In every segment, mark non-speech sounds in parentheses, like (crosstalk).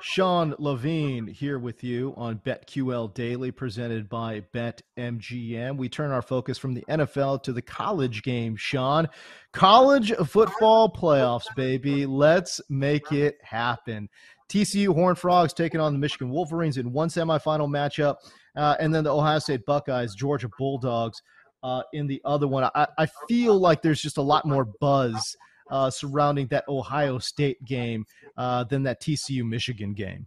Sean Levine here with you on BetQL Daily, presented by BetMGM. We turn our focus from the NFL to the college game, Sean. College football playoffs, baby. Let's make it happen. TCU Horned Frogs taking on the Michigan Wolverines in one semifinal matchup, uh, and then the Ohio State Buckeyes, Georgia Bulldogs uh, in the other one. I, I, feel like there's just a lot more buzz uh, surrounding that Ohio State game uh, than that TCU Michigan game.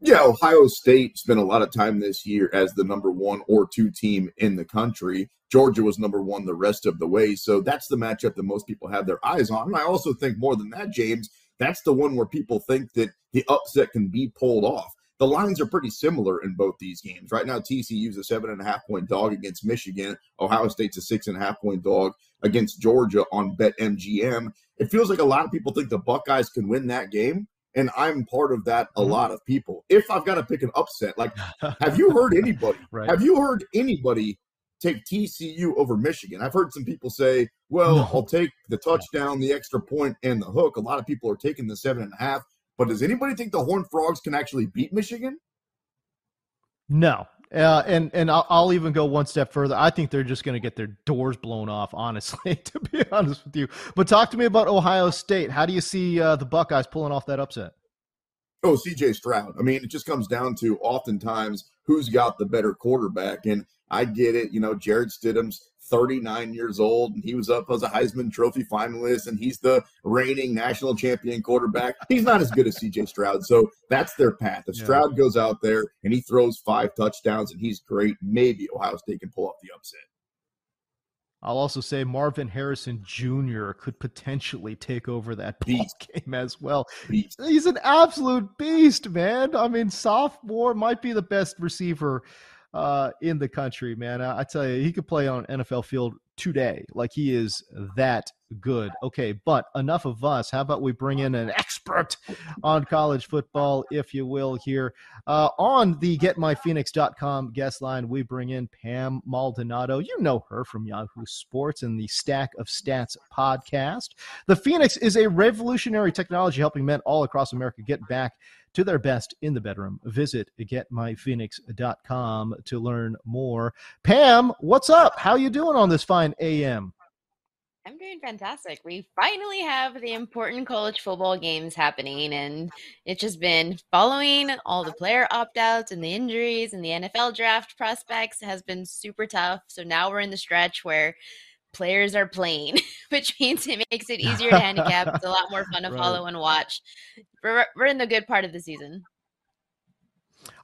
Yeah, Ohio State spent a lot of time this year as the number one or two team in the country. Georgia was number one the rest of the way. So that's the matchup that most people have their eyes on. And I also think more than that, James, that's the one where people think that the upset can be pulled off. The lines are pretty similar in both these games. Right now, TCU's a seven and a half point dog against Michigan. Ohio State's a six and a half point dog against Georgia on BetMGM. It feels like a lot of people think the Buckeyes can win that game. And I'm part of that, a mm-hmm. lot of people. If I've got to pick an upset, like, have you heard (laughs) anybody? right. Have you heard anybody take TCU over Michigan. I've heard some people say, well, no. I'll take the touchdown, the extra point, and the hook. A lot of people are taking the seven and a half. But does anybody think the Horned Frogs can actually beat Michigan? No. Uh, and and I'll, I'll, even go one step further. I think they're just going to get their doors blown off, honestly, (laughs) to be honest with you. But talk to me about Ohio State. How do you see uh, the Buckeyes pulling off that upset? Oh, CJ Stroud. I mean, it just comes down to oftentimes who's got the better quarterback. And I get it. You know, Jarrett Stidham's 39 years old and he was up as a Heisman Trophy finalist and he's the reigning national champion quarterback. He's not as good as CJ Stroud. So that's their path. If yeah. Stroud goes out there and he throws five touchdowns and he's great, maybe Ohio State can pull off the upset. I'll also say Marvin Harrison Jr. could potentially take over that (laughs) ball game as well. Beast. He's an absolute beast, man. I mean, sophomore might be the best receiver uh, in the country, man. I, I, tell you, he could play on NFL field today. Like he is that good. Okay, but enough of us. How about we bring in an expert on college football, if you will, here uh, on the GetMyPhoenix.com guest line. We bring in Pam Maldonado. You know her from Yahoo Sports and the Stack of Stats podcast. The Phoenix is a revolutionary technology helping men all across America get back to their best in the bedroom. Visit getmyphoenix.com to learn more. Pam, what's up? How you doing on this fine AM? I'm doing fantastic. We finally have the important college football games happening, and it's just been following all the player opt outs and the injuries and the NFL draft prospects has been super tough. So now we're in the stretch where players are playing, (laughs) which means it makes it easier to handicap. It's a lot more fun to (laughs) right. follow and watch. We're, we're in the good part of the season.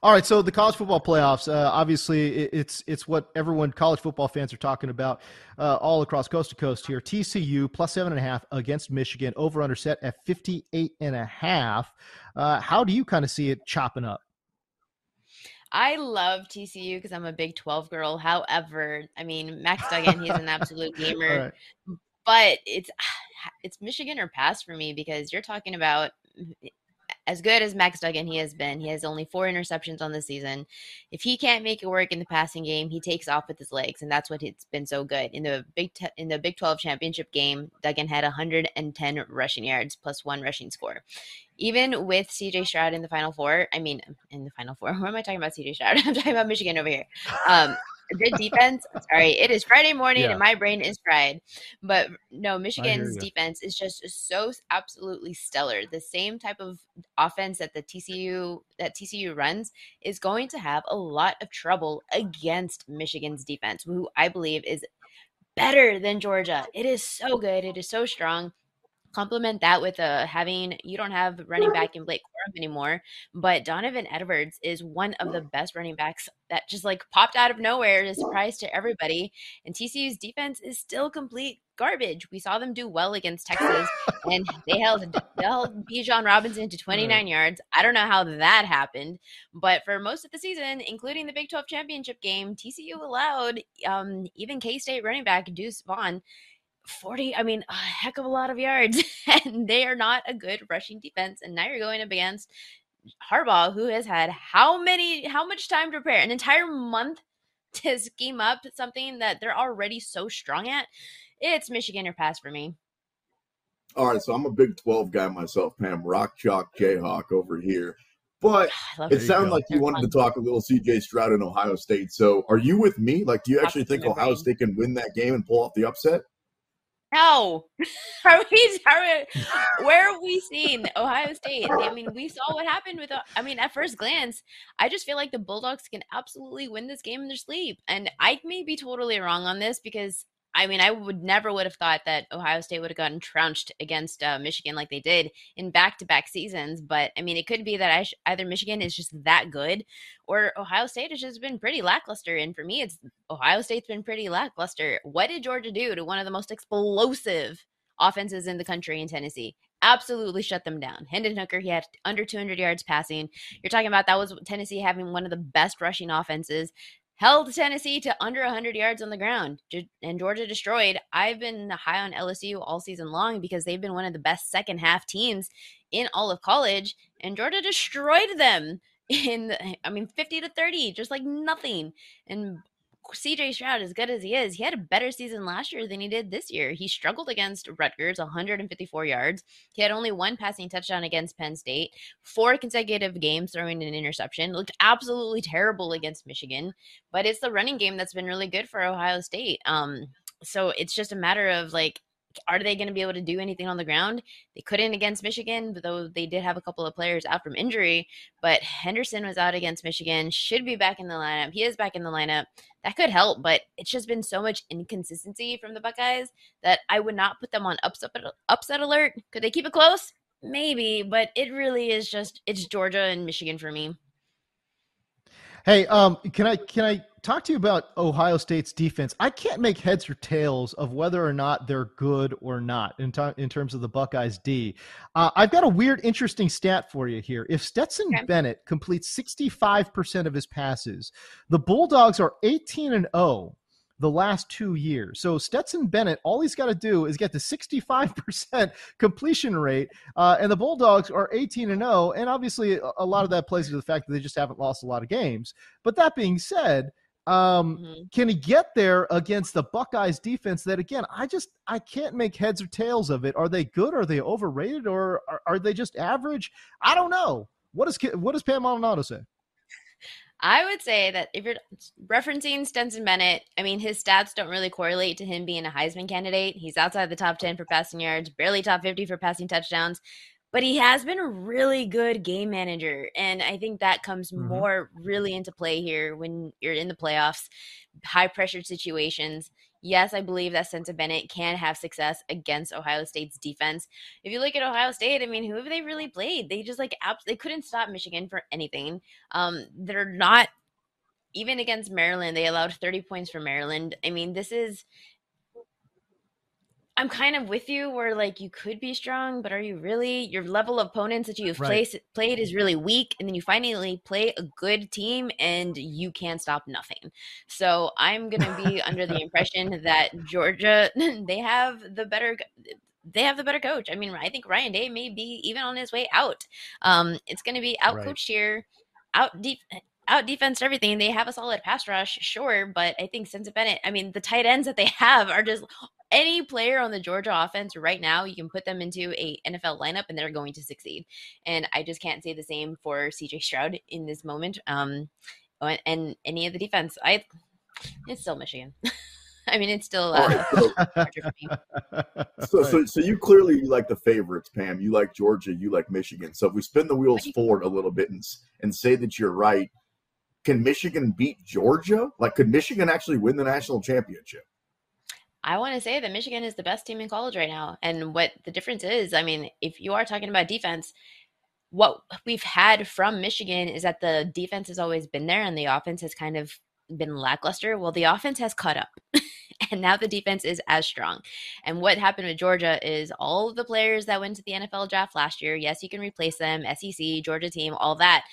All right, so the college football playoffs. Uh, obviously, it's it's what everyone college football fans are talking about uh, all across coast to coast here. TCU plus seven and a half against Michigan. Over under set at fifty eight and a half. Uh, how do you kind of see it chopping up? I love TCU because I'm a Big 12 girl. However, I mean, Max Duggan, he's an absolute (laughs) gamer. Right. But it's (sighs) it's Michigan or pass for me because you're talking about as good as Max Duggan he has been, he has only four interceptions on the season. If he can't make it work in the passing game, he takes off with his legs, and that's what it's been so good in the Big in the Big Twelve championship game. Duggan had 110 rushing yards plus one rushing score. Even with CJ Stroud in the Final Four, I mean, in the Final Four, (laughs) what am I talking about? CJ Stroud. (laughs) I'm talking about Michigan over here. Um, good defense. Sorry, it is Friday morning yeah. and my brain is fried. But no, Michigan's defense is just so absolutely stellar. The same type of offense that the TCU that TCU runs is going to have a lot of trouble against Michigan's defense, who I believe is better than Georgia. It is so good. It is so strong complement that with uh, having you don't have running back in Blake Corum anymore, but Donovan Edwards is one of the best running backs that just like popped out of nowhere a surprise to everybody. And TCU's defense is still complete garbage. We saw them do well against Texas, and they held they held Bijan Robinson to 29 yards. I don't know how that happened, but for most of the season, including the Big 12 championship game, TCU allowed um, even K State running back Deuce Vaughn 40, I mean, a heck of a lot of yards. (laughs) and they are not a good rushing defense. And now you're going up against Harbaugh, who has had how many, how much time to prepare? An entire month (laughs) to scheme up something that they're already so strong at. It's Michigan or pass for me. All right, so I'm a Big 12 guy myself, Pam. Rock Chalk Jayhawk over here. But it sounded like you wanted to talk a little CJ Stroud in Ohio State. So are you with me? Like, do you actually think Ohio State can win that game and pull off the upset? No, (laughs) are we? Are we, (laughs) where are we seeing Ohio State? I mean, we saw what happened with. Uh, I mean, at first glance, I just feel like the Bulldogs can absolutely win this game in their sleep, and I may be totally wrong on this because I mean, I would never would have thought that Ohio State would have gotten trounced against uh, Michigan like they did in back-to-back seasons. But I mean, it could be that sh- either Michigan is just that good, or Ohio State has just been pretty lackluster. And for me, it's Ohio State's been pretty lackluster. What did Georgia do to one of the most explosive offenses in the country in Tennessee? Absolutely shut them down. Hendon Hooker, he had under 200 yards passing. You're talking about that was Tennessee having one of the best rushing offenses held Tennessee to under 100 yards on the ground and Georgia destroyed. I've been high on LSU all season long because they've been one of the best second half teams in all of college and Georgia destroyed them (laughs) in I mean 50 to 30 just like nothing. And CJ Stroud, as good as he is, he had a better season last year than he did this year. He struggled against Rutgers, 154 yards. He had only one passing touchdown against Penn State, four consecutive games throwing an interception. Looked absolutely terrible against Michigan, but it's the running game that's been really good for Ohio State. Um, so it's just a matter of like are they going to be able to do anything on the ground? They couldn't against Michigan, though they did have a couple of players out from injury. But Henderson was out against Michigan, should be back in the lineup. He is back in the lineup. That could help, but it's just been so much inconsistency from the Buckeyes that I would not put them on upset upset alert. Could they keep it close? Maybe, but it really is just it's Georgia and Michigan for me. Hey, um, can I can I talk to you about Ohio State's defense. I can't make heads or tails of whether or not they're good or not in, t- in terms of the Buckeyes D. Uh, I've got a weird, interesting stat for you here. If Stetson okay. Bennett completes 65% of his passes, the Bulldogs are 18 and 0 the last two years. So Stetson Bennett, all he's got to do is get to 65% (laughs) completion rate, uh, and the Bulldogs are 18 and 0. And obviously, a lot of that plays to the fact that they just haven't lost a lot of games. But that being said, um, mm-hmm. Can he get there against the Buckeyes defense? That again, I just I can't make heads or tails of it. Are they good? Are they overrated? Or are, are they just average? I don't know. What does what does Pam Maldonado say? I would say that if you're referencing Stetson Bennett, I mean, his stats don't really correlate to him being a Heisman candidate. He's outside the top 10 for passing yards, barely top 50 for passing touchdowns but he has been a really good game manager and i think that comes mm-hmm. more really into play here when you're in the playoffs high pressure situations yes i believe that Stetson bennett can have success against ohio state's defense. If you look at ohio state i mean who have they really played? They just like abs- they couldn't stop michigan for anything. Um they're not even against maryland they allowed 30 points for maryland. I mean this is I'm kind of with you where like you could be strong, but are you really? Your level of opponents that you've right. placed, played is really weak, and then you finally play a good team and you can't stop nothing. So I'm gonna be under the (laughs) impression that Georgia (laughs) they have the better they have the better coach. I mean, I think Ryan Day may be even on his way out. Um, it's going to be out coached right. here, out deep, out defense everything. They have a solid pass rush, sure, but I think Stetson Bennett, I mean, the tight ends that they have are just any player on the Georgia offense right now, you can put them into a NFL lineup and they're going to succeed. And I just can't say the same for CJ Stroud in this moment. Um, and any of the defense, I it's still Michigan. (laughs) I mean, it's still. Uh, (laughs) (laughs) so, so, so you clearly like the favorites, Pam. You like Georgia. You like Michigan. So if we spin the wheels forward a little bit and and say that you're right, can Michigan beat Georgia? Like, could Michigan actually win the national championship? I want to say that Michigan is the best team in college right now. And what the difference is, I mean, if you are talking about defense, what we've had from Michigan is that the defense has always been there and the offense has kind of been lackluster. Well, the offense has caught up. (laughs) and now the defense is as strong. And what happened with Georgia is all of the players that went to the NFL draft last year, yes, you can replace them, SEC, Georgia team, all that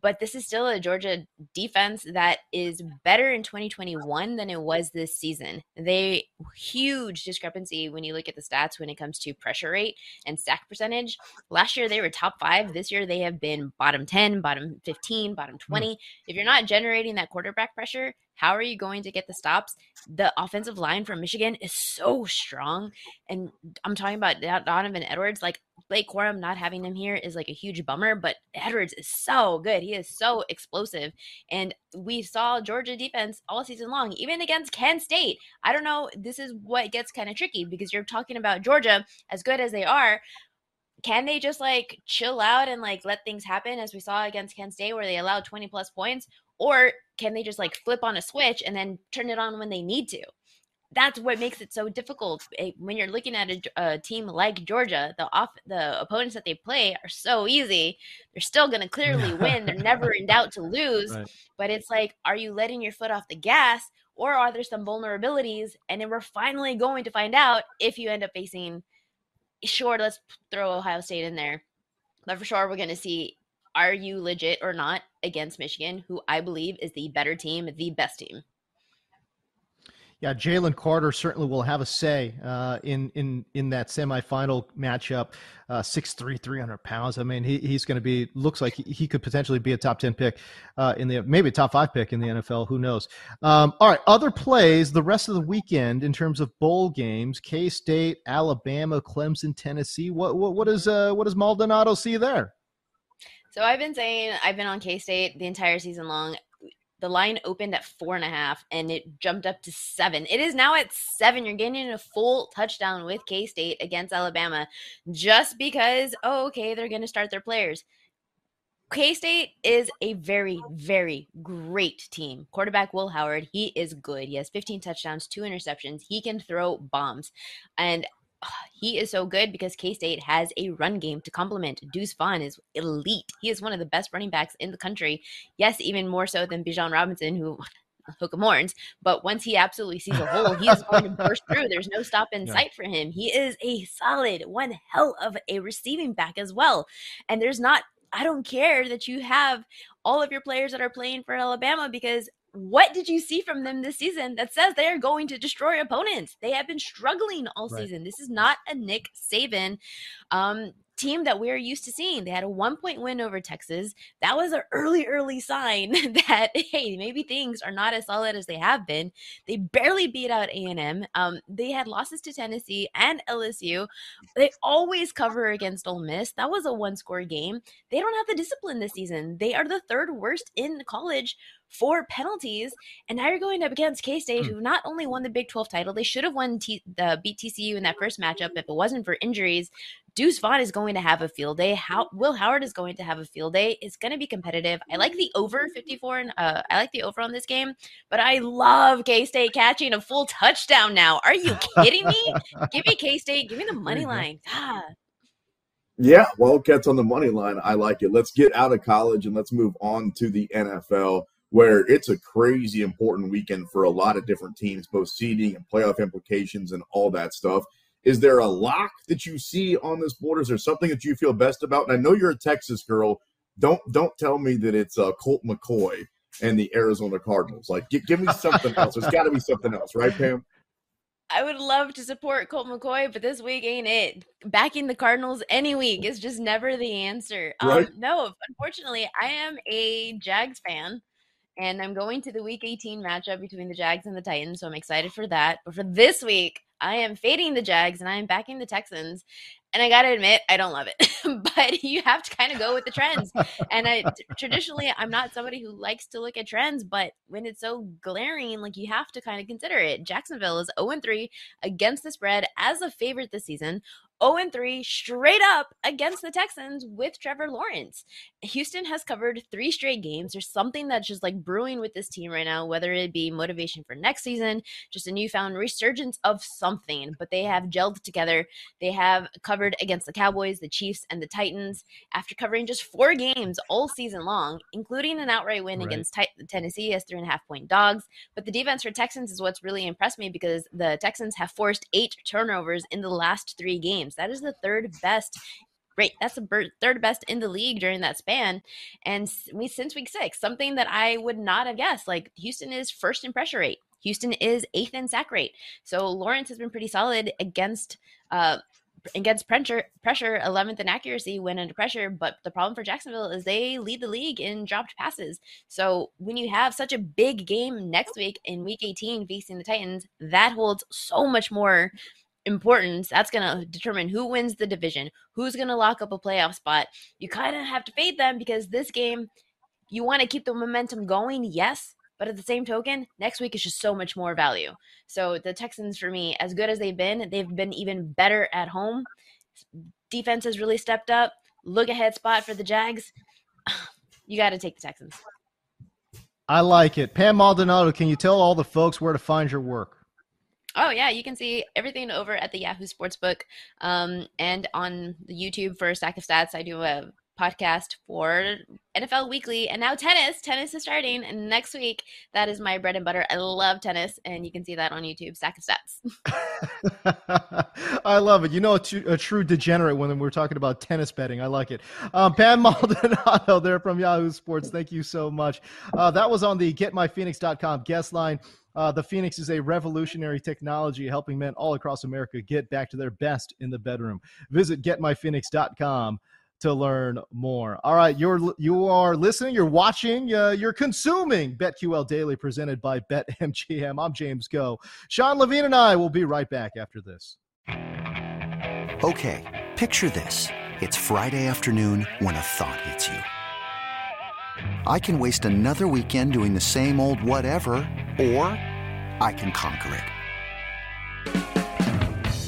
but this is still a Georgia defense that is better in 2021 than it was this season. They huge discrepancy when you look at the stats when it comes to pressure rate and sack percentage. Last year they were top 5, this year they have been bottom 10, bottom 15, bottom hmm. 20. Mm. If you're not generating that quarterback pressure, how are you going to get the stops? The offensive line from Michigan is so strong. And I'm talking about Donovan Edwards. Like Blake Corum not having him here is like a huge bummer, but Edwards is so good. He is so explosive. And we saw Georgia defense all season long, even against Kent State. I don't know. This is what gets kind of tricky because you're talking about Georgia, as good as they are can they just like chill out and like let things happen as we saw against Kent State where they allowed 20 plus points or can they just like flip on a switch and then turn it on when they need to? That's what makes it so difficult eh, when you're looking at a, a team like Georgia. The off the opponents that they play are so easy. They're still going to clearly (laughs) win. They're never in doubt to lose. Right. But it's like, are you letting your foot off the gas, or are there some vulnerabilities? And then we're finally going to find out if you end up facing. Sure, let's throw Ohio State in there, but for sure we're going to see are you legit or not against Michigan, who I believe is the better team, the best team? Yeah, Jalen Carter certainly will have a say uh, in in in that semifinal matchup. Uh, 6'3", 300 pounds. I mean, he, he's going to be looks like he, he, could potentially be a top ten pick uh, in the maybe a top five pick in the NFL. Who knows? Um, all right, other plays the rest of the weekend in terms of bowl games: K State, Alabama, Clemson, Tennessee. What what what is uh, what does Maldonado see there? So I've been saying I've been on K State the entire season long. The line opened at four and a half and it jumped up to seven. It is now at seven. You're getting a full touchdown with K State against Alabama just because, oh, okay, they're going to start their players. K State is a very, very great team. Quarterback Will Howard, he is good. He has 15 touchdowns, two interceptions. He can throw bombs. And Ah, he is so good because K State has a run game to complement. Deuce Vaughn is elite. He is one of the best running backs in the country. Yes, even more so than Bijan Robinson, who (laughs) hook 'em horns. But once he absolutely sees a hole, he is (laughs) going to burst through. There's no stop in yeah. sight for him. He is a solid, one hell of a receiving back as well. And there's not I don't care that you have all of your players that are playing for Alabama because what did you see from them this season that says they are going to destroy opponents? They have been struggling all right. season. This is not a Nick Saban um, team that we're used to seeing. They had a one point win over Texas. That was an early, early sign (laughs) that hey, maybe things are not as solid as they have been. They barely beat out A and M. Um, they had losses to Tennessee and LSU. They always cover against Ole Miss. That was a one score game. They don't have the discipline this season. They are the third worst in college for penalties. And now you're going up against K State, hmm. who not only won the Big 12 title, they should have won T- the beat TCU in that first matchup if it wasn't for injuries. Deuce Vaughn is going to have a field day. How Will Howard is going to have a field day. It's going to be competitive. I like the over 54 and uh, I like the over on this game, but I love K State catching a full touchdown now. Are you kidding me? (laughs) give me K State. Give me the money line. God. Yeah, Wildcats on the money line. I like it. Let's get out of college and let's move on to the NFL where it's a crazy important weekend for a lot of different teams, both seeding and playoff implications and all that stuff. Is there a lock that you see on this board? Is there something that you feel best about? And I know you're a Texas girl. Don't don't tell me that it's uh, Colt McCoy and the Arizona Cardinals. Like, give, give me something else. There's got to be something else, right, Pam? I would love to support Colt McCoy, but this week ain't it. Backing the Cardinals any week is just never the answer. Um, right. Um, no, unfortunately, I am a Jags fan, and I'm going to the Week 18 matchup between the Jags and the Titans, so I'm excited for that. But for this week, I am fading the Jags and I am backing the Texans. And I got to admit, I don't love it, (laughs) but you have to kind of go with the trends. and I traditionally, I'm not somebody who likes to look at trends, but when it's so glaring, like you have to kind of consider it. Jacksonville is 0 3 against the spread as a favorite this season. 0 3 straight up against the Texans with Trevor Lawrence. Houston has covered three straight games. There's something that's just like brewing with this team right now, whether it be motivation for next season, just a newfound resurgence of something. But they have gelled together. They have covered against the Cowboys, the Chiefs, and the Titans after covering just four games all season long, including an outright win right. against T- Tennessee as three and a half point dogs. But the defense for Texans is what's really impressed me because the Texans have forced eight turnovers in the last three games That is the third best rate. That's the third best in the league during that span. And we since week six, something that I would not have guessed. Like Houston is first in pressure rate. Houston is eighth in sack rate. So Lawrence has been pretty solid against uh against pressure pressure 11th in accuracy when under pressure but the problem for jacksonville is they lead the league in dropped passes so when you have such a big game next week in week 18 facing the titans that holds so much more importance. That's going to determine who wins the division, who's going to lock up a playoff spot. You kind of have to fade them because this game, you want to keep the momentum going, yes. But at the same token, next week is just so much more value. So the Texans, for me, as good as they've been, they've been even better at home. Defense has really stepped up. Look ahead spot for the Jags. (sighs) You got to take the Texans. I like it. Pam Maldonado, can you tell all the folks where to find your work? Oh yeah, you can see everything over at the Yahoo Sportsbook, um, and on the YouTube for Stack of Stats. I do a podcast for NFL Weekly and now tennis. Tennis is starting next week. That is my bread and butter. I love tennis and you can see that on YouTube, Stack of Stats. (laughs) (laughs) I love it. You know, a, t- a true degenerate when we're talking about tennis betting. I like it. Um, Pam (laughs) Maldonado there from Yahoo Sports. Thank you so much. Uh, that was on the getmyphoenix.com guest line. Uh, the Phoenix is a revolutionary technology helping men all across America get back to their best in the bedroom. Visit getmyphoenix.com to learn more. All right, you're you are listening, you're watching, uh, you're consuming BetQL Daily presented by BetMGM. I'm James Go. Sean Levine and I will be right back after this. Okay, picture this. It's Friday afternoon when a thought hits you. I can waste another weekend doing the same old whatever, or I can conquer it.